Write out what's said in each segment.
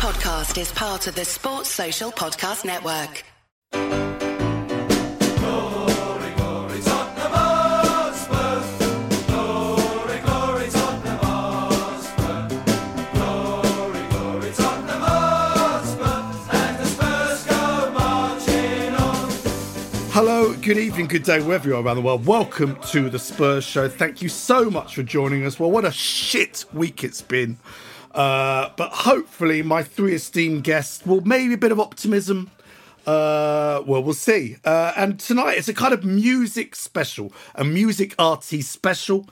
podcast is part of the Sports Social Podcast Network. Hello, good evening, good day, wherever you are around the world. Welcome to the Spurs Show. Thank you so much for joining us. Well, what a shit week it's been. Uh, but hopefully, my three esteemed guests will maybe a bit of optimism. Uh, well, we'll see. Uh, and tonight it's a kind of music special, a music artist special.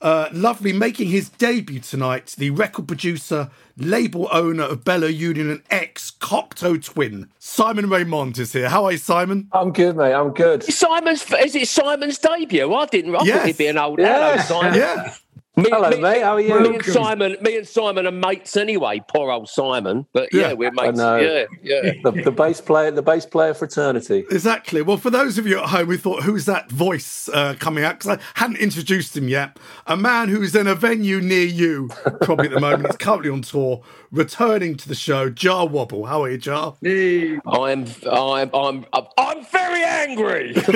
Uh, lovely making his debut tonight, the record producer, label owner of Bella Union and ex Cocteau twin, Simon Raymonde is here. How are you, Simon? I'm good, mate. I'm good. Simon's is it Simon's debut? I didn't. I Yes. thought he'd be an old Yes. hello, Simon. Yeah. Me, Hello, me- mate. How are you? Me and Simon, me and Simon are mates anyway. Poor old Simon, but yeah, Yeah. we're mates. know. Yeah, yeah. The, the bass player, the bass player fraternity. Exactly. Well, for those of you at home we thought, who's that voice uh, coming out? Because I hadn't introduced him yet. A man who's in a venue near you, probably at the moment. He's currently on tour, returning to the show, Jah Wobble. How are you, Jah? I'm, I'm, I'm, I'm very angry.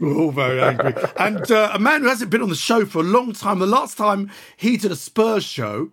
We're all very angry. And uh, a man who hasn't been on the show for a long time. The last time he did a Spurs show,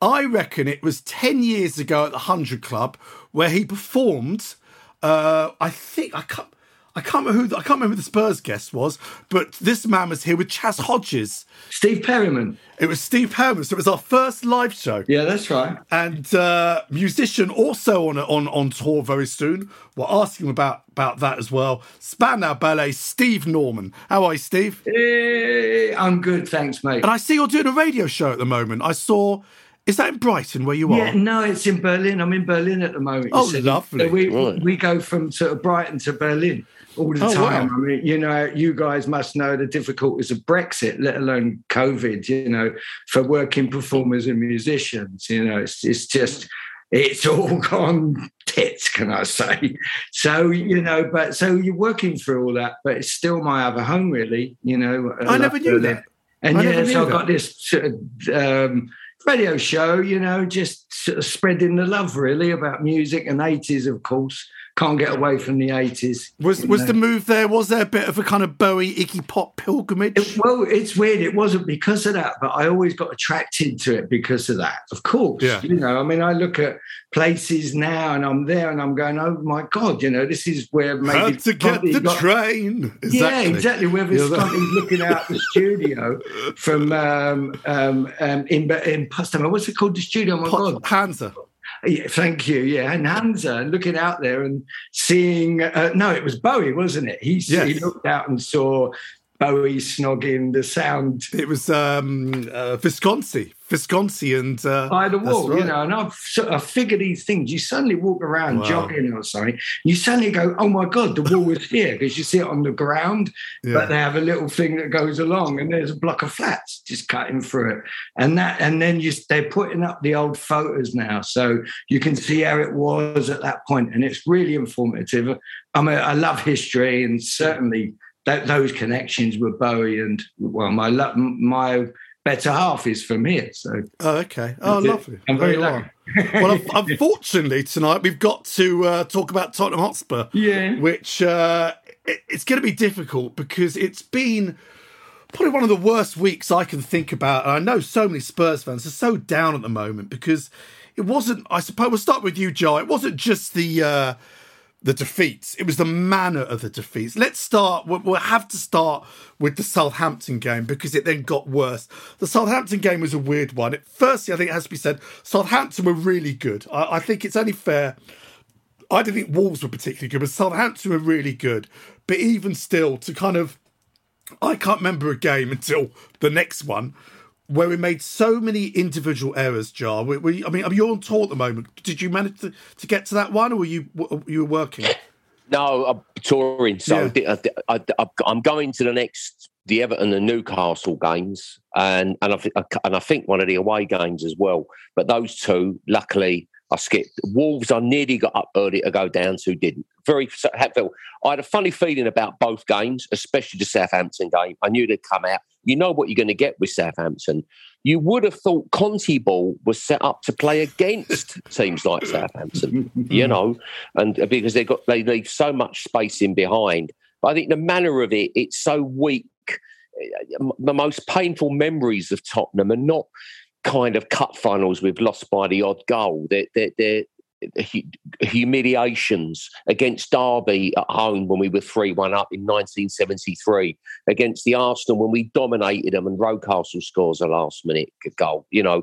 I reckon it was 10 years ago at the 100 Club, where he performed. Uh, I think, I can't. I can't remember who the, I can't remember who the Spurs guest was, but this man was here with Chas Hodges. Steve Perryman. It was Steve Perryman, so it was our first live show. Yeah, that's right. And uh, musician also on on on tour very soon. We're asking about about that as well. Spandau Ballet, Steve Norman. How are you, Steve? Eh, I'm good, thanks, mate. And I see you're doing a radio show at the moment. I saw. Is that in Brighton where you are? Yeah, no, it's in Berlin. I'm in Berlin at the moment. you Oh, see. lovely. So we Right. we go from sort of Brighton to Berlin all the Oh, time. wow. I mean, you know, you guys must know the difficulties of Brexit, let alone COVID. You know, for working performers and musicians. You know, it's it's just. It's all gone tits, can I say? So you know, but so you're working through all that, but it's still my other home, really. You know, I never knew Berlin. that. And I yeah, so I've got this sort of um, radio show, you know, just sort of spreading the love really about music and 80s, of course. Can't get away from the 80s. Was was know. the move there? Was there a bit of a kind of Bowie Iggy Pop pilgrimage? It- well, it's weird. It wasn't because of that, but I always got attracted to it because of that. Of course, Yeah. you know. I mean, I look at places now, and I'm there, and I'm going, "Oh my god!" You know, this is where maybe Had to get the got- train. Exactly. Yeah, exactly. Where that- looking out the studio from um, um, um, in in Potsdam. What's it called? The studio. Oh my Pot- god! Hansa. Yeah, thank you. Yeah, and Hansa and looking out there and seeing. Uh, no, it was Bowie, wasn't it? He, he looked out and saw Bowie snogging the sound It was um, uh, Visconti, Visconti, and uh, by the wall, you know. And I've sort of figured these things. You suddenly walk around Wow. jogging or something. You suddenly go, "Oh my god, the wall is here!" Because you see it on the ground, Yeah. but they have a little thing that goes along, and there's a block of flats just cutting through it. And that, and then you they're putting up the old photos now, so you can see how it was at that point, and it's really informative. I mean, I love history, and certainly that those connections with Bowie and well, my my better half is from here, so. Oh, okay. Oh, lovely. I'm very lucky. well, unfortunately, tonight we've got to uh, talk about Tottenham Hotspur, Yeah. which uh, it, it's going to be difficult because it's been probably one of the worst weeks I can think about. And I know so many Spurs fans are so down at the moment because it wasn't. I suppose we'll start with you, Joe. It wasn't just the. Uh, the defeats. It was the manner of the defeats. Let's start. We'll have to start with the Southampton game because it then got worse. The Southampton game was a weird one. It, firstly, I think it has to be said, Southampton were really good. I, I think it's only fair. I didn't think Wolves were particularly good, but Southampton were really good. But even still, to kind of, I can't remember a game until the next one where we made so many individual errors. Jah, we, we, I mean, you're on tour at the moment. Did you manage to, to get to that one, or were you you were working? No, I'm touring, so Yeah. I, am going to the next the Everton and Newcastle games, and and I, and I think one of the away games as well. But those two, luckily, I skipped. Wolves, I nearly got up early to go down to, didn't. Very had felt. I had a funny feeling about both games, especially the Southampton game. I knew they'd come out. You know what you're going to get with Southampton. you would have thought Conte ball was set up to play against teams like Southampton, you know, and uh, because they got they leave so much space in behind. But I think the manner of it, it's so weak. The most painful memories of Tottenham are not kind of cup finals we've lost by the odd goal. They're, they're, they're humiliations against Derby at home when we were 3 1 up in 1973, against the Arsenal when we dominated them and Rocastle scores a last minute goal, you know,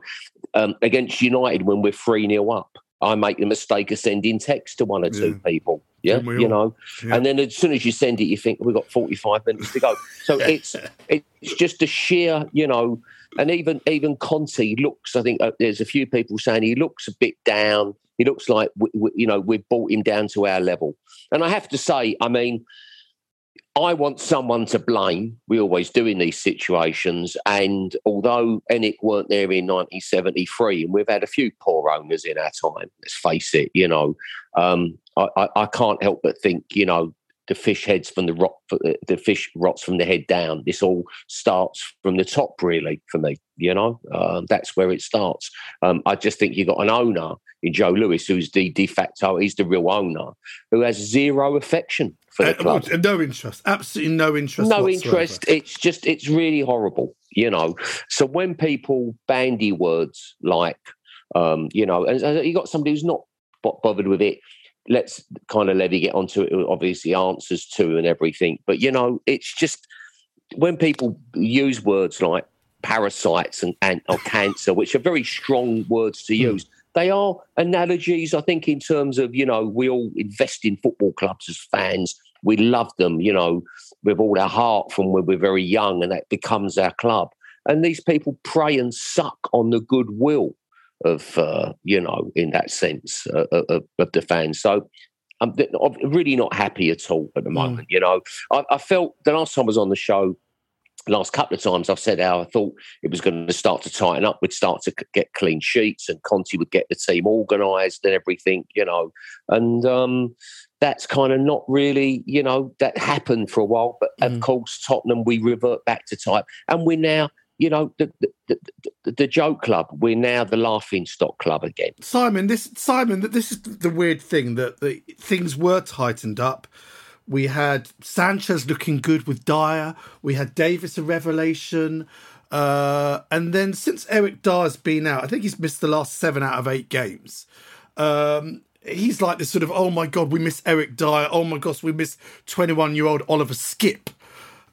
um, against United when we're 3 0 up. I make the mistake of sending text to one or two yeah. people. Yeah, you know, yeah. and then as soon as you send it, you think we've got forty-five minutes to go. So it's it's just a sheer, you know, and even even Conte looks. I think uh, there's a few people saying he looks a bit down. He looks like you know we've brought him down to our level. And I have to say, I mean, I want someone to blame. We always do in these situations. And although ENIC weren't there in 1973, and we've had a few poor owners in our time, let's face it, you know, um, I, I, I can't help but think, you know, the fish heads from the rot, the fish rots from the head down. This all starts from the top, really, for me. You know, um, that's where it starts. Um, I just think you got an owner in Joe Lewis, who's the de facto, he's the real owner, who has zero affection for the uh, club. No interest, absolutely no interest. No whatsoever. interest. It's just, it's really horrible. You know, so when people bandy words like, um, you know, and you got somebody who's not bothered with it let's kind of levy get onto it. Obviously, answers to and everything. But you know, it's just when people use words like parasites and, and or cancer, which are very strong words to hmm. use. They are analogies, I think, in terms of, you know, we all invest in football clubs as fans. We love them, you know, with all our heart from when we're very young, and that becomes our club. And these people prey and suck on the goodwill of uh, you know in that sense uh, uh of, of, the fans. So I'm, really not happy at all at the mm. moment. Mm. You know, I, I, felt the last time I was on the show. Last couple of times I've said how I thought it was going to start to tighten up. We'd start to get clean sheets, and Conte would get the team organised and everything, you know. And um, that's kind of not really, you know, that happened for a while. But mm. of course, Tottenham, we revert back to type, and we're now you know, the, the, the, the, joke club. We're now the laughing stock club again. Simon, this Simon, this is the weird thing that the, things were tightened up. We had Sanchez looking good with Dier. We had Davies a revelation. Uh, and then since Eric Dier's been out, I think he's missed the last seven out of eight games. Um, he's like this sort of, oh my God, we miss Eric Dier. Oh my gosh, we miss 21 year old Oliver Skipp.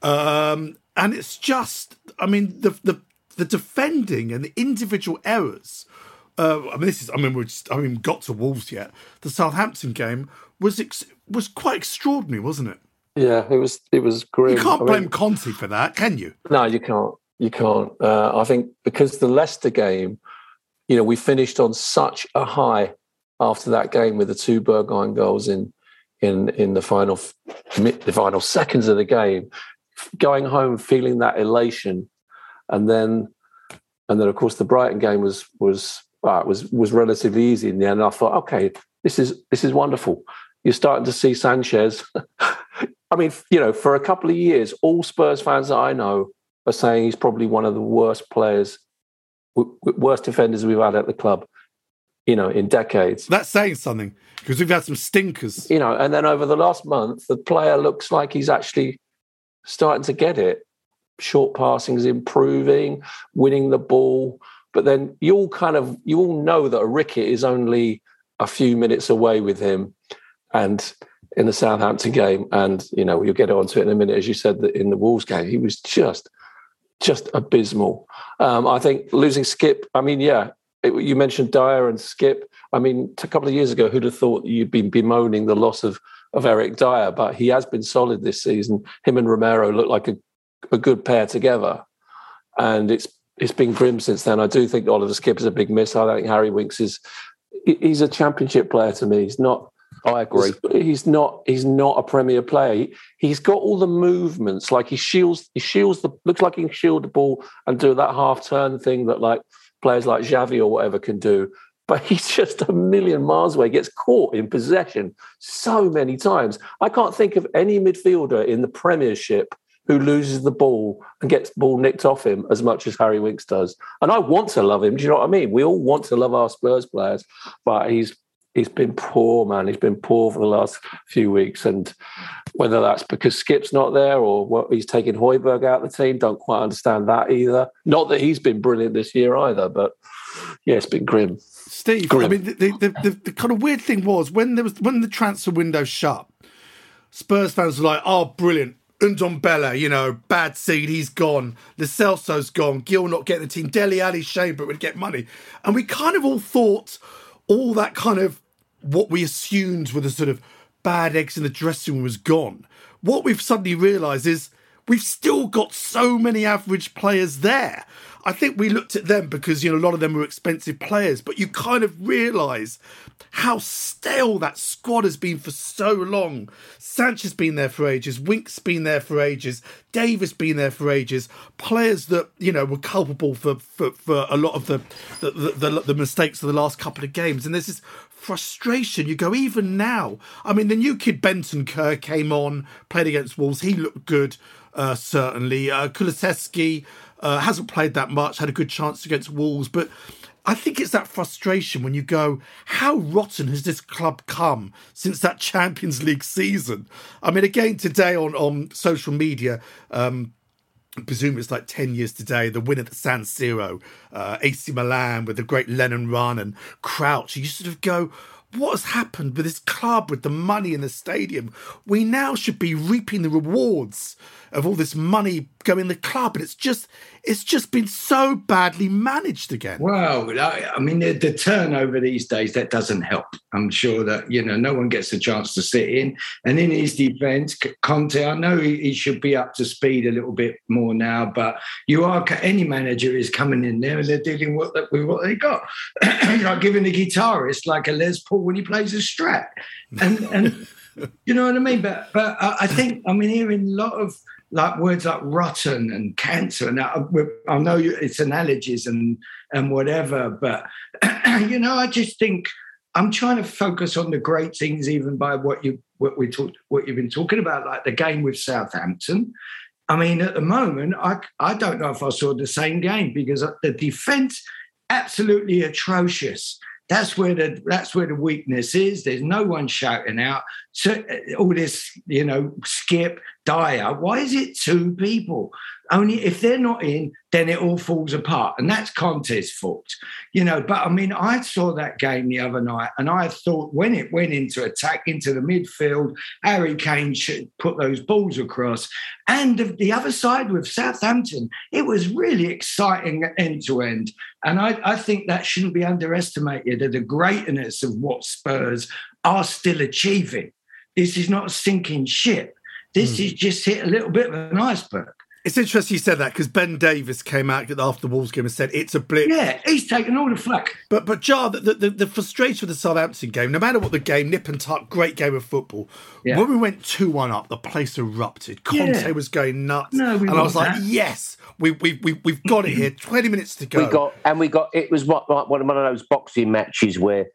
Um, and it's just, I mean, the the the defending and the individual errors. Uh, I mean, this is. I mean, we just. I mean, got to Wolves yet. The Southampton game was ex- was quite extraordinary, wasn't it? Yeah, it was. It was great. You can't I blame mean, Conte for that, can you? No, you can't. You can't. Uh, I think because the Leicester game, you know, we finished on such a high after that game with the two Bergwijn goals in in in the final the final seconds of the game going home feeling that elation, and then and then of course the Brighton game was was uh, was was relatively easy in the end. I thought, okay, this is this is wonderful. You're starting to see Sanchez. I mean, you know, for a couple of years, all Spurs fans that I know are saying he's probably one of the worst players, worst defenders we've had at the club. You know, in decades. That's saying something because we've had some stinkers. You know, and then over the last month, the player looks like he's actually starting to get it. Short passing is improving, winning the ball. But then you all kind of you all know that a Rickett is only a few minutes away with him, and in the Southampton game, and you know you'll get onto it in a minute, as you said that in the Wolves game, he was just just abysmal. Um, I think losing Skipp. I mean, yeah, it, you mentioned Dier and Skipp. I mean, a couple of years ago, who'd have thought you'd been bemoaning the loss of of Eric Dier, but he has been solid this season. Him and Romero look like a, a good pair together, and it's it's been grim since then. I do think Oliver Skipp is a big miss. I don't think Harry Winks is. He's a championship player to me. He's not. I agree. He's not. He's not a Premier player. He, has got all the movements. Like he shields. He shields the. Looks like he can shield the ball and do that half turn thing that like players like Xavi or whatever can do but he's just a million miles away, gets caught in possession so many times. I can't think of any midfielder in the Premiership who loses the ball and gets the ball nicked off him as much as Harry Winks does. And I want to love him. Do you know what I mean? We all want to love our Spurs players, but he's he's been poor, man. He's been poor for the last few weeks, and whether that's because Skipp's not there or what he's taking Højbjerg out of the team, don't quite understand that either. Not that he's been brilliant this year either, but yeah, it's been grim. Steve, grim. I mean, the, the, the, the, kind of weird thing was when there was when the transfer window shut, Spurs fans were like, "Oh, brilliant." Ndombele, you know, bad seed, he's gone. Lo Celso's gone. Gil not getting the team. Alli, shame, but would get money. And we kind of all thought all that kind of what we assumed were the sort of bad eggs in the dressing room was gone. What we've suddenly realised is we've still got so many average players there. I think we looked at them because you know a lot of them were expensive players, but you kind of realise how stale that squad has been for so long. Sanchez been there for ages, Winks been there for ages, Davies been there for ages. Players that you know were culpable for for, for a lot of the the, the the, the mistakes of the last couple of games, and there's this frustration. You go even now. I mean, the new kid Bentancur came on, played against Wolves. He looked good, uh, certainly. Uh, uh, hasn't played that much, had a good chance against Wolves, but I think it's that frustration when you go, how rotten has this club come since that Champions League season? I mean, again, today on, on social media, um, I presume it's like 10 years today, the win at the San Siro, uh, AC Milan with the great Lennon run and Crouch. You sort of go, what has happened with this club, with the money in the stadium? We now should be reaping the rewards of all this money going in the club, and it's just it's just been so badly managed again. Well, I mean, the, the, turnover these days that doesn't help. I'm sure that you know no one gets a chance to sit in, and in his defence, Conte, I know he, he, should be up to speed a little bit more now, but you are any manager is coming in there and they're dealing with, with what they got, like giving the guitarist like a Les Paul when he plays a Strat, and and. you know what I mean? But but I think I mean hearing a lot of like words like rotten and cancer. And I, uh, I know it's analogies and and whatever, but you know, I just think I'm trying to focus on the great things, even by what you what we talked what you've been talking about, like the game with Southampton. I mean, at the moment, I I don't know if I saw the same game because uh, the defense absolutely atrocious. That's where the that's where the weakness is. There's no one shouting out. So uh, all this, you know, skip Why is it two people? Only if they're not in, then it all falls apart, and that's Conte's fault, you know. But I mean, I saw that game the other night, and I thought when it went into attack into the midfield, Harry Kane should put those balls across, and the other side with Southampton, it was really exciting end to end, and I, I think that shouldn't be underestimated. The greatness of what Spurs are still achieving. This is not a sinking ship this mm. is just hit a little bit of an iceberg. It's interesting you said that because Ben Davies came out after the Wolves game and said it's a blip. Yeah, he's taken all the flack. But but Jah, the, the, the frustration with the Southampton game, no matter what the game, nip and tuck, great game of football. Yeah. When we went two one up, the place erupted. Conte yeah. was going nuts, no, and I was like, yes, we we we we've got it here. Twenty minutes to go. We got and we got. It was what like one of those boxing matches where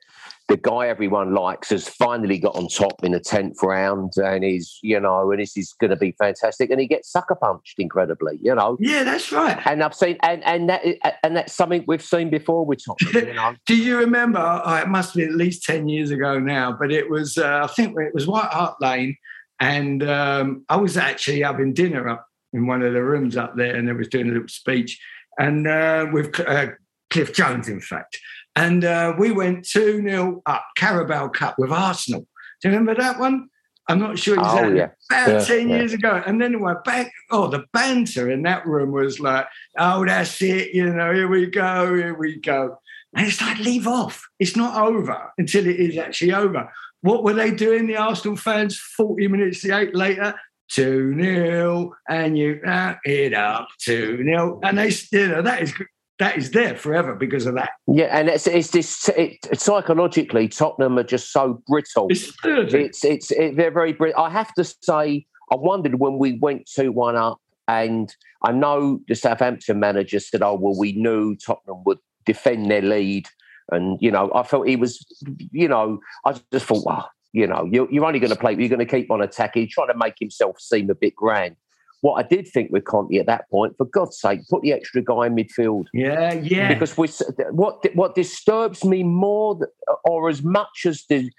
the guy everyone likes has finally got on top in the tenth round, and he's you know, and this is going to be fantastic, and he gets sucker punched incredibly, you know. Yeah, that's right. And I've seen, and and that and that's something we've seen before with Tottenham. You know? Do you remember? Oh, it must be at least ten years ago now, but it was uh, I think it was White Hart Lane, and um, I was actually having dinner up in one of the rooms up there, and they was doing a little speech, and uh, with uh, Cliff Jones, in fact. And uh, we went 2 0 up Carabao Cup with Arsenal. Do you remember that one? I'm not sure exactly. Oh, yeah. About yeah, 10 yeah. years ago. And then it went back. Oh, the banter in that room was like, oh, that's it. You know, here we go, here we go. And it's like, leave off. It's not over until it is actually over. What were they doing, the Arsenal fans, 40 minutes to eight later? 2 0, and you uh, it up 2 0. And they, you know, that is that is there forever because of that. Yeah, and it's it's this it, psychologically, Tottenham are just so brittle. It's it's it's it, they're very brittle. I have to say, I wondered when we went two one up, and I know the Southampton manager said, "Oh well, we knew Tottenham would defend their lead." And you know, I felt he was, you know, I just thought, well, you know, you're, you're only going to play, you're going to keep on attacking, trying to make himself seem a bit grand what I did think with Conte at that point, for God's sake, put the extra guy in midfield. Yeah, yeah. Because we, what what disturbs me more, or as much as the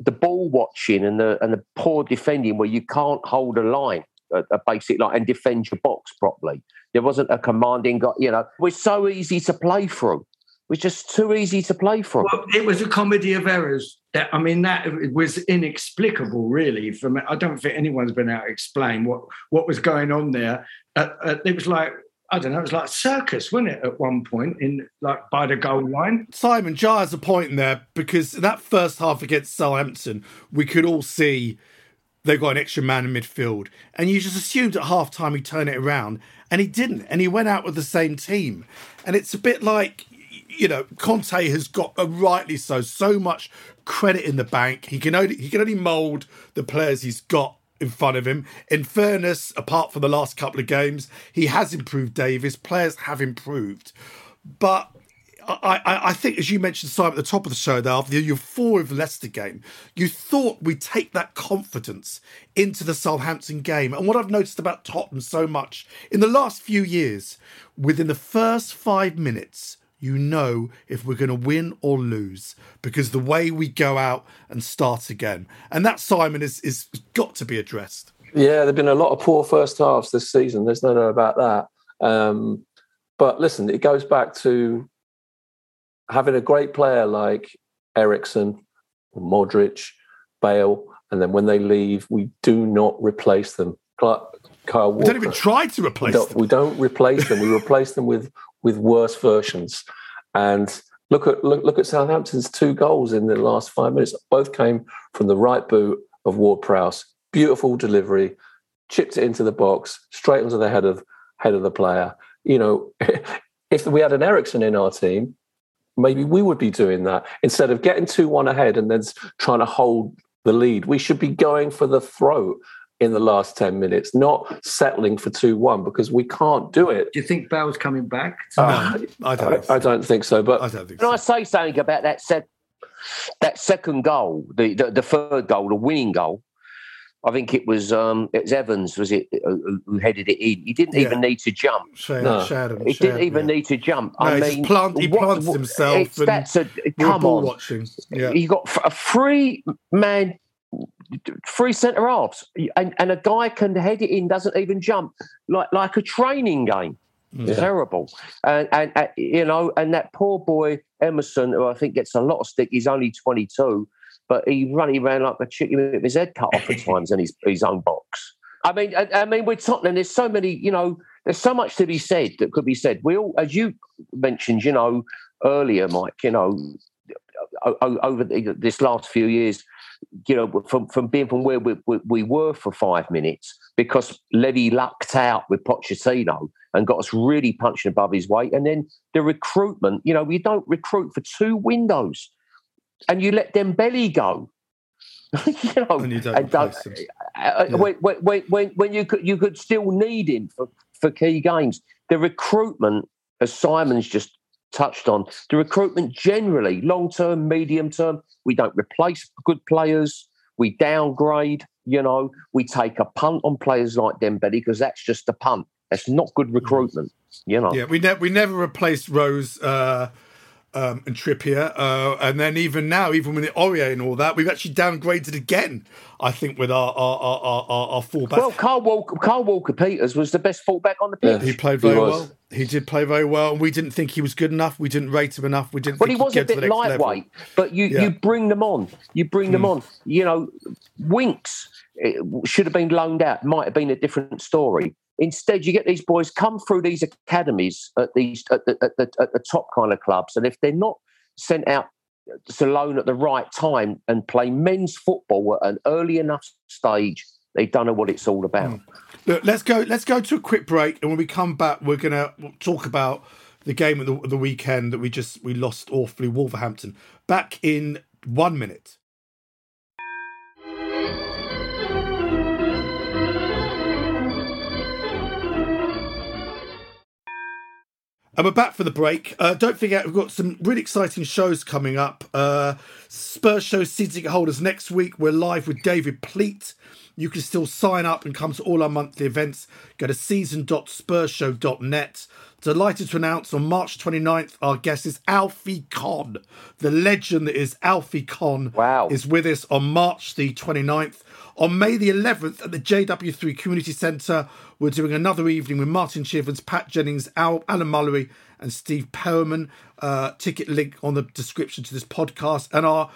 the ball watching and the and the poor defending, where you can't hold a line, a, a basic line, and defend your box properly. There wasn't a commanding guy. You know, we're so easy to play through. We're just too easy to play from. Well, it was a comedy of errors. That I mean, that was inexplicable, really. From I don't think anyone's been able to explain what what was going on there. Uh, uh, it was like I don't know, it was like circus, wasn't it, at one point in like by the goal line? Simon Jah has a point in there because that first half against Southampton, we could all see they got an extra man in midfield. And you just assumed at half time he'd turn it around. And he didn't. And he went out with the same team. And it's a bit like you know, Conte has got, uh, rightly so, so much credit in the bank. He can only he can only mould the players he's got in front of him. In fairness, apart from the last couple of games, he has improved. Davies players have improved, but. I, I, I think, as you mentioned, Simon, at the top of the show, there after the euphoria of Leicester game, you thought we'd take that confidence into the Southampton game. And what I've noticed about Tottenham so much in the last few years, within the first five minutes, you know if we're going to win or lose because the way we go out and start again. And that, Simon, is, is got to be addressed. Yeah, there have been a lot of poor first halves this season. There's no doubt about that. Um, but listen, it goes back to having a great player like Eriksen, Modric, Bale, and then when they leave, we do not replace them. Kyle Walker, we don't even try to replace we them. We don't replace them. We replace them with with worse versions. And look at look, look at Southampton's two goals in the last five minutes. Both came from the right boot of Ward Prowse. Beautiful delivery, chipped it into the box, straight onto the head of head of the player. You know, if we had an Eriksen in our team, maybe we would be doing that instead of getting two one ahead and then trying to hold the lead. We should be going for the throat in the last 10 minutes, not settling for 2 1 because we can't do it. Do you think Bale's coming back? Uh, no, I don't. I, I, don't think so. But I don't think can so. I say something about that set, that second goal, the, the, the third goal, the winning goal? I think it was um, it was Evans, was it, uh, who headed it in? He didn't yeah. even need to jump. Shad, no. Shad, he didn't even yeah. need to jump. No, I mean, plant, he plants what, himself. that's a come on. Watching. Yeah. He got a free man three centre halves, and, and a guy can head it in, doesn't even jump, like like a training game. Mm. Yeah. Terrible, and, and, and you know, and that poor boy Emerson, who I think gets a lot of stick. He's only twenty two, but he run he ran like a chicken with his head cut off at times in his his own box. I mean, I, I mean, with Tottenham, there's so many, you know, there's so much to be said that could be said. We all, as you mentioned, you know, earlier, Mike, you know, over this last few years, you know, from, from being from where we, we, we, were for five minutes because Levy lucked out with Pochettino and got us really punching above his weight. And then the recruitment, you know, we don't recruit for two windows and you let Dembele go. you know, and you don't and don't, uh, yeah. when, when, when, when you could you could still need him for, for key games. The recruitment, as Simon's just touched on, the recruitment generally, long term, medium term, we don't replace good players. We downgrade. You know, we take a punt on players like Dembele because that's just a punt. That's not good recruitment. You know. Yeah, we never we never replaced Rose. Uh, um, and Trippier. Uh, and then even now, even with the Aurier and all that, we've actually downgraded again. I think with our our our, our, our fullback. Well, Kyle Walker, Kyle Walker Peters was the best fullback on the pitch. Yeah, he played very he well. He did play very well, and we didn't think he was good enough. We didn't rate him enough. We didn't. Well, he was a bit lightweight, level. but you yeah. you bring them on. You bring them hmm. on. You know, Winks should have been loaned out. Might have been a different story. Instead, you get these boys come through these academies at these at the, at the, at the top kind of clubs, and if they're not sent out to loan at the right time and play men's football at an early enough stage, they don't know what it's all about. Mm. Look, let's go. Let's go to a quick break, and when we come back, we're going to talk about the game of the, the weekend that we just we lost awfully, Wolverhampton. Back in one minute. And we're back for the break. Uh, don't forget, we've got some really exciting shows coming up. Uh, Spurs show season ticket holders next week. We're live with David Pleat. You can still sign up and come to all our monthly events. Go to season.spursshow.net. Delighted to announce on March 29th, our guest is Alfie Conn. The legend that is Alfie Conn Wow. is with us on March the 29th. On May the 11th at the JW3 Community Centre, we're doing another evening with Martin Chivers, Pat Jennings, Al, Alan Mullery, and Steve Perryman. Uh, ticket link on the description to this podcast. And our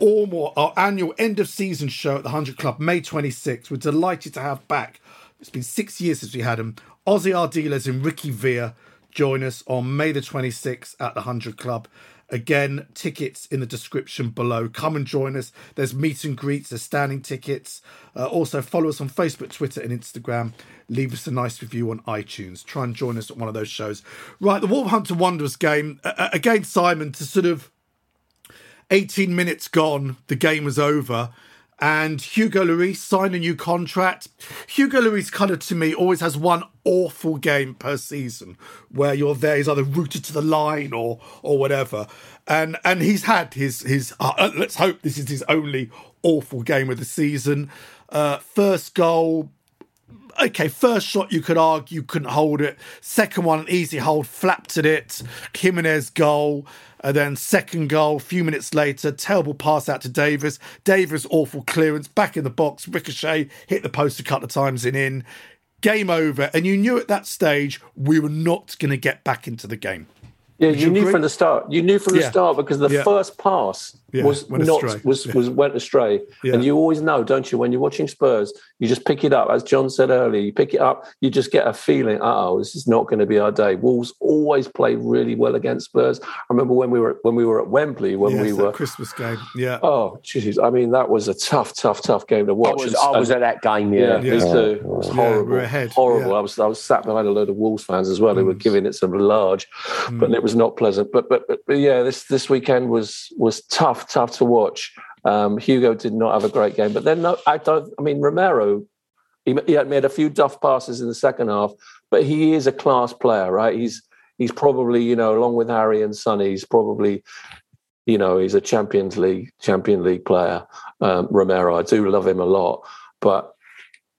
Ormore, our annual end of season show at the 100 Club, May 26th. We're delighted to have back, it's been six years since we had them, Ossie Ardiles and Ricky Villa join us on May the 26th at the 100 Club. Again, tickets in the description below. Come and join us. There's meet and greets, there's standing tickets. Uh, also, follow us on Facebook, Twitter, and Instagram. Leave us a nice review on iTunes. Try and join us at one of those shows. Right, the Wolverhampton Wanderers game. Uh, Simon, to sort of 18 minutes gone, the game was over. And Hugo Lloris signed a new contract. Hugo Lloris kind of, to me, always has one awful game per season where you're there, he's either rooted to the line or or whatever. And and he's had his his. Uh, let's hope this is his only awful game of the season. Uh, first goal, okay, first shot you could argue couldn't hold it. Second one, an easy hold, flapped at it. Jimenez goal. And then second goal, a few minutes later, terrible pass out to Davies. Davies awful clearance, back in the box, ricochet, hit the post a couple of times and in. Game over. And you knew at that stage we were not going to get back into the game. Yeah, Would you, you knew from the start. You knew from the Yeah. start because the Yeah. first pass Yeah, was went not was Yeah. was went astray. Yeah. And you always know, don't you, when you're watching Spurs, you just pick it up. As John said earlier, you pick it up, you just get a feeling, oh, this is not going to be our day. Wolves always play really well against Spurs. I remember when we were when we were at Wembley, when Yes, we that were Christmas game. Yeah. Oh, jeez. I mean, that was a tough, tough, tough game to I watch. was, And- I was at that game, yeah. yeah, me Yeah. too. It was Yeah, horrible. we're ahead, Horrible. yeah. I was I was sat behind a load of Wolves fans as well who were mm. giving it some large, but mm. it was not pleasant. But, but but but yeah, this this weekend was was tough, tough to watch. Um, Hugo did not have a great game, but then no, I don't. I mean, Romero, he, he had made a few duff passes in the second half, but he is a class player, right? He's he's probably you know along with Harry and Sonny, he's probably you know he's a Champions League Champion League player. Um, Romero, I do love him a lot, but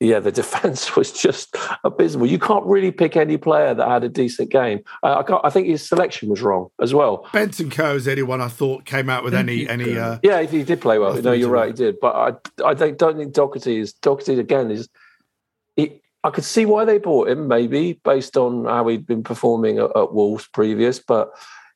yeah, the defense was just abysmal. You can't really pick any player that had a decent game. Uh, I, can't, I think his selection was wrong as well. Bentancur is anyone I thought came out with any any uh, Yeah, he did play well. No, you're right, he did. But I, I think, don't think Doherty is Doherty again is. He, I could see why they bought him, maybe based on how he'd been performing at, at Wolves previous, but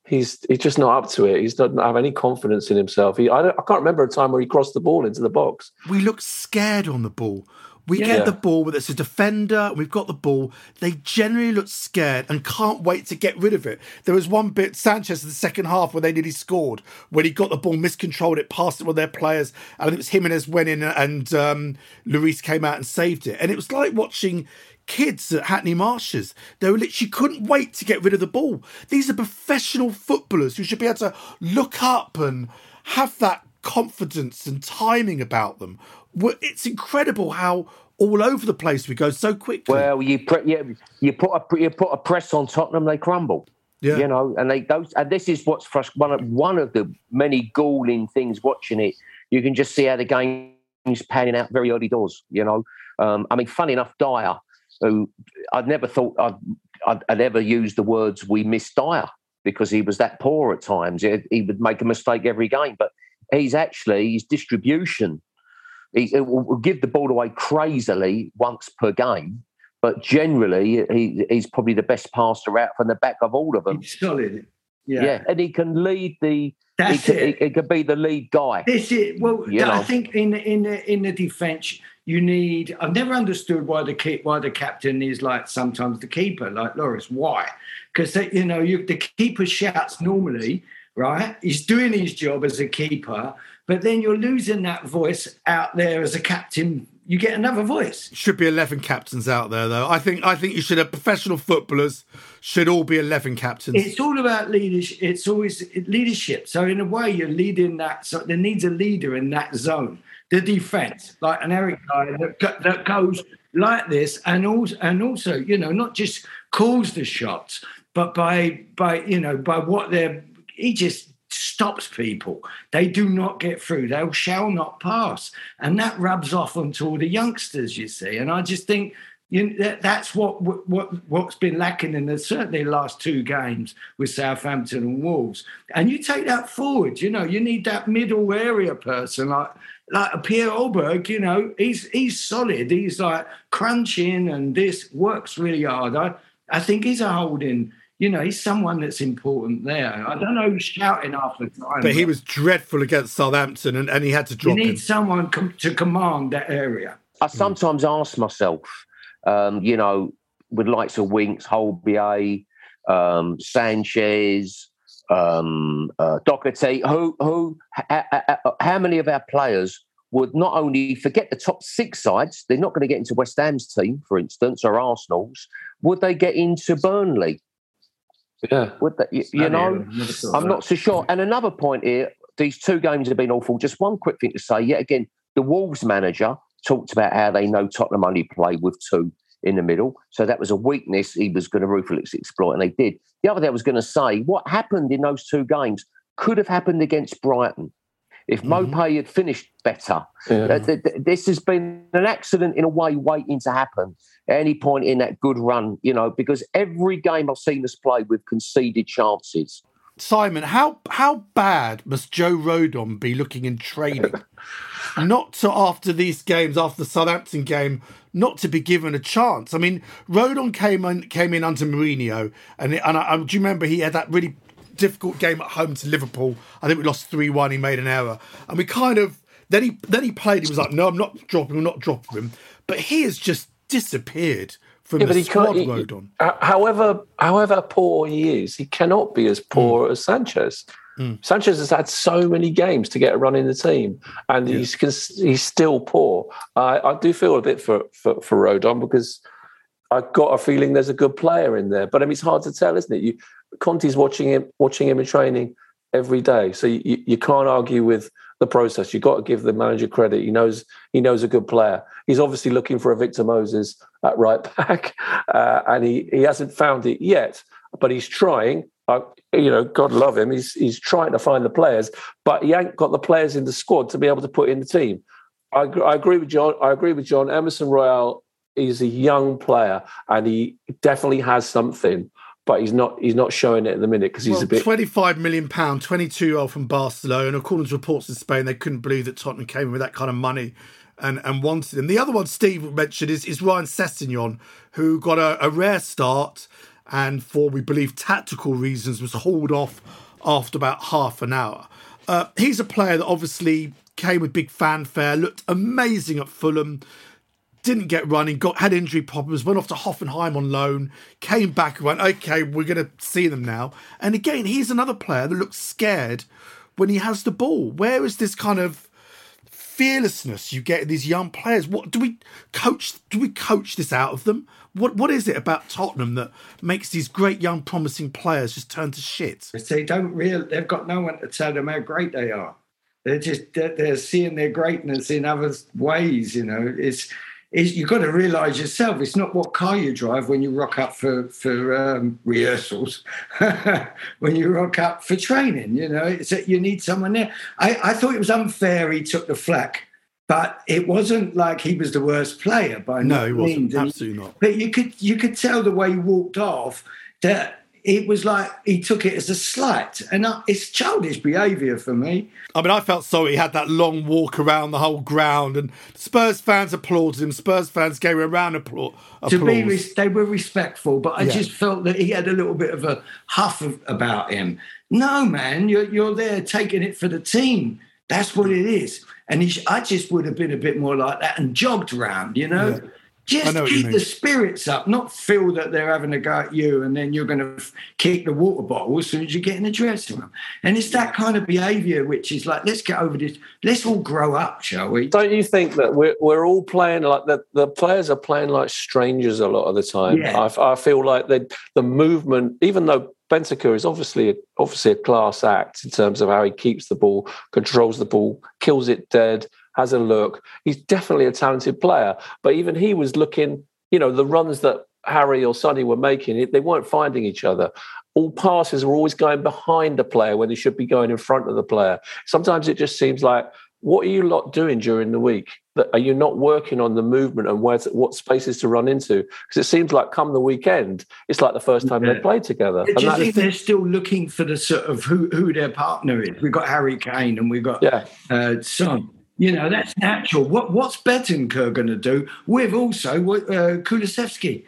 he's he's just not up to it. He doesn't have any confidence in himself. He, I, don't, I can't remember a time where he crossed the ball into the box. we look scared on the ball. We Yeah. get the ball, whether it's a defender, we've got the ball. They generally look scared and can't wait to get rid of it. There was one bit, Sanchez in the second half, where they nearly scored, when he got the ball, miscontrolled it, passed it with their players, and it was Jimenez went in and um, Luis came out and saved it. And it was like watching kids at Hackney Marshes. They were literally couldn't wait to get rid of the ball. These are professional footballers who should be able to look up and have that confidence and timing about them. It's incredible how all over the place we go so quickly. Well, you pre- you, you put a you put a press on Tottenham, they crumble. yeah. You know, and they those and this is what's frust- one of one of the many galling things watching it. You can just see how the game's panning out very early doors. You know, um, I mean, funny enough, Dier, who I'd never thought I'd, I'd, I'd ever use the words "we miss Dier" because he was that poor at times. He, he would make a mistake every game, but he's actually his distribution. He, he will give the ball away crazily once per game, but generally he, he's probably the best passer out from the back of all of them. It's solid. Yeah, Yeah, and he can lead the. That's can, it. he, he can be the lead guy. This is well. You I know. think in in the in the defence, you need. I've never understood why the keep why the captain is like sometimes the keeper, like Lloris. Why? Because you know you, the keeper shouts normally, right? He's doing his job as a keeper, but then you're losing that voice out there as a captain. You get another voice. Should be eleven captains out there, though. I think I think you should have professional footballers should all be eleven captains. It's all about leadership. It's always leadership. So in a way, you're leading that. So there needs a leader in that zone. The defense, like an Eric guy that, that goes like this, and also and also, you know, not just calls the shots, but by by you know by what they're he just stops people. They do not get through. They shall not pass, and that rubs off onto all the youngsters. You see, and I just think you know, that, that's what what what's been lacking in the certainly the last two games with Southampton and Wolves. And you take that forward. You know, you need that middle area person like like a Pierre Højbjerg. You know, he's he's solid. He's like crunching and this works really hard. I I think he's a holding you know, he's someone that's important there. I don't know who's shouting half the time. But he was dreadful against Southampton and, and he had to drop You need him. someone com- to command that area. I sometimes ask myself, um, you know, with likes of Winks, Højbjerg, um, Sanchez, um, uh, Doherty, who, who, ha- ha- ha- how many of our players would not only forget the top six sides, they're not going to get into West Ham's team, for instance, or Arsenal's, would they get into Burnley? Yeah. Would they, you, you know, I'm not so sure. And another point here, these two games have been awful. Just one quick thing to say. Yet again, the Wolves manager talked about how they know Tottenham only play with two in the middle. So that was a weakness he was going to ruthlessly exploit, and they did. The other thing I was going to say, what happened in those two games could have happened against Brighton. If Mhm. Maupay had finished better, Yeah. Th- th- this has been an accident in a way waiting to happen at any point in that good run, you know, because every game I've seen us play with conceded chances. Simon, how how bad must Joe Rodon be looking in training? not to after these games, after the Southampton game, not to be given a chance. I mean, Rodon came in came in under Mourinho, and and I, I, do you remember he had that really difficult game at home to Liverpool? I think we lost three one. He made an error, and we kind of then he then he played. He was like, no, I'm not dropping, I'm not dropping him. But he has just disappeared from Yeah, the squad. can't. he- Rodon. h- however, however poor he is, he cannot be as Hmm. poor as Sanchez. Sanchez has had so many games to get a run in the team, and he's he's still poor. I, I do feel a bit for, for for Rodon because I've got a feeling there's a good player in there, but I mean it's hard to tell, isn't it? You Conte's watching him watching him in training every day, so you, you- can't argue with the process. You've got to give the manager credit. He knows he knows a good player. He's obviously looking for a Victor Moses at right back, uh, and he he hasn't found it yet, but he's trying. Uh, you know, God love him. He's he's trying to find the players, but he ain't got the players in the squad to be able to put in the team. I, I agree with John. I agree with John. Emerson Royal is a young player, and he definitely has something, but he's not he's not showing it at the minute because he's well, a bit. 25 million pound 22 year old from Barcelona. And according to reports in Spain they couldn't believe that Tottenham came in with that kind of money and, and wanted him. The other one Steve mentioned is, is Ryan Sessegnon who got a, a rare start and for we believe tactical reasons was hauled off after about half an hour. Uh, he's a player that obviously came with big fanfare looked amazing at Fulham didn't get running, got had injury problems, went off to Hoffenheim on loan, came back went, okay, we're going to see them now. And again, he's another player that looks scared when he has the ball. Where is this kind of fearlessness you get in these young players? What do we coach? Do we coach this out of them? What What is it about Tottenham that makes these great young promising players just turn to shit? They don't real. They've got no one to tell them how great they are. They're just they're seeing their greatness in other ways. You know, it's it's you've got to realise yourself. It's not what car you drive when you rock up for for um, rehearsals, when you rock up for training. You know, it's that you need someone there. I, I thought it was unfair. He took the flack. But it wasn't like he was the worst player by No, no he wasn't. means. Absolutely not. but you could you could tell the way he walked off that it was like he took it as a slight, and I, it's childish behaviour for me. I mean, I felt sorry. He had that long walk around the whole ground, and Spurs fans applauded him. Spurs fans gave him a round of applause. To be, they were respectful, but I Yeah. just felt that he had a little bit of a huff of, about him. No, man, you're you're there taking it for the team. That's what it is. And he, I just would have been a bit more like that and jogged round, you know. Yeah. I Just know what you keep the spirits up, not feel that they're having a go at you and then you're going to f- kick the water bottle as soon as you get in the dressing room. And it's that kind of behaviour which is like, let's get over this. Let's all grow up, shall we? Don't you think that we're we're all playing like the the players are playing like strangers a lot of the time? Yeah. I, I feel like the the movement, even though Bentancur is obviously obviously a class act in terms of how he keeps the ball, controls the ball, kills it dead, has a look. He's definitely a talented player, but even he was looking. You know the runs that Harry or Sonny were making they weren't finding each other. All passes were always going behind the player when they should be going in front of the player. Sometimes it just seems like, what are you lot doing during the week? Are you not working on the movement and where to, what spaces to run into? Because it seems like come the weekend, it's like the first time yeah. they played together. Do you think they're still looking for the sort of who, who their partner is? We've got Harry Kane and we've got yeah. uh, Son. You know, that's natural. What What's Bentancur going to do with also uh, Kulusevski?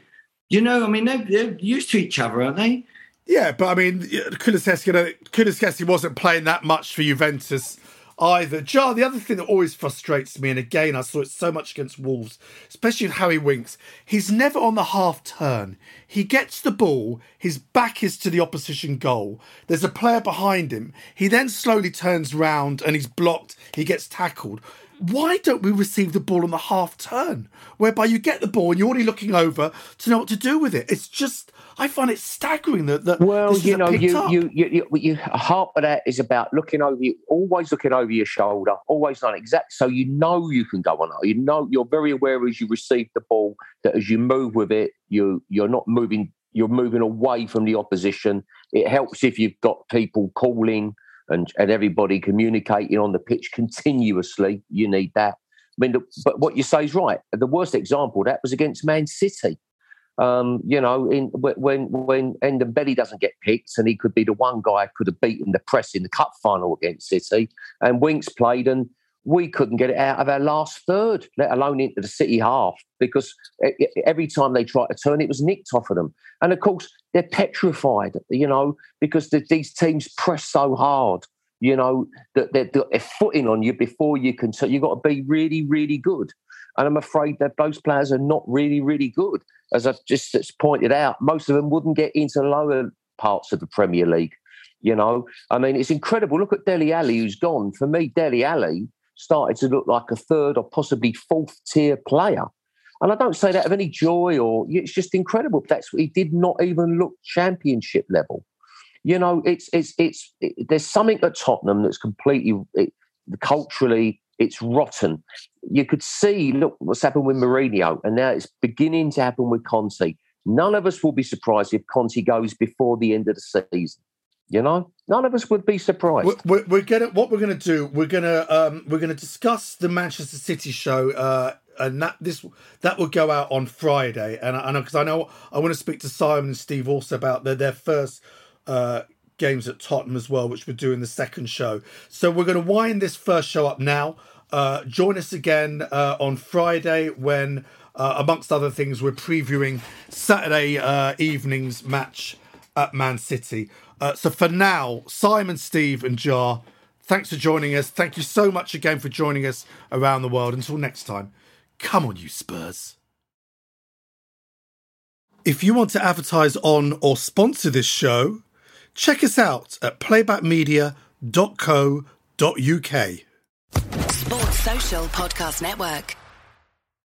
You know, I mean, they're, they're, used to each other, aren't they? Yeah, but I mean, Kulusevski, Kulusevski wasn't playing that much for Juventus either. Jah, the other thing that always frustrates me, and again, I saw it so much against Wolves, especially with Harry Winks, he's never on the half turn. He gets the ball, his back is to the opposition goal. There's a player behind him. He then slowly turns round and he's blocked, he gets tackled why don't we receive the ball on the half turn, whereby you get the ball and you're already looking over to know what to do with it? It's just, I find it staggering that. that well, you know, you, you, you, you, you, half of that is about looking over you, always looking over your shoulder, always on exact. So you know you can go on. You know, you're very aware as you receive the ball that as you move with it, you you're not moving. You're moving away from the opposition. It helps if you've got people calling and, and everybody communicating on the pitch continuously. You need that. I mean, but what you say is right. The worst example that was against Man City. Um, you know, in when when Ndombele doesn't get picked, and he could be the one guy could have beaten the press in the cup final against City, and Winks played, and we couldn't get it out of our last third, let alone into the City half, because every time they tried to turn, it was nicked off of them. And of course, they're petrified, you know, because the, these teams press so hard, you know, that they're, they're, footing on you before you can. So you've got to be really, really good. And I'm afraid that those players are not really, really good. As I've just pointed out, most of them wouldn't get into lower parts of the Premier League. You know, I mean, it's incredible. Look at Dele Alli, who's gone. For me, Dele Alli started to look like a third or possibly fourth tier player. And I don't say that of any joy or it's just incredible. That's he did not even look championship level. You know, it's it's it's it, there's something at Tottenham that's completely it, culturally it's rotten. You could see look what's happened with Mourinho, and now it's beginning to happen with Conte. None of us will be surprised if Conte goes before the end of the season. You know, none of us would be surprised. We're, we're, gonna what we're gonna do. We're gonna um, we're gonna discuss the Manchester City show, uh, and that this that will go out on Friday. And I because I know I want to speak to Simon and Steve also about their their first uh, games at Tottenham as well, which we're doing the second show. So we're going to wind this first show up now. Uh, join us again uh, on Friday when, uh, amongst other things, we're previewing Saturday uh, evening's match at Man City. Uh, so for now, Simon, Steve, and Jah, thanks for joining us. Thank you so much again for joining us around the world. Until next time, come on, you Spurs. If you want to advertise on or sponsor this show, check us out at playbackmedia.co.uk. Sports Social Podcast Network.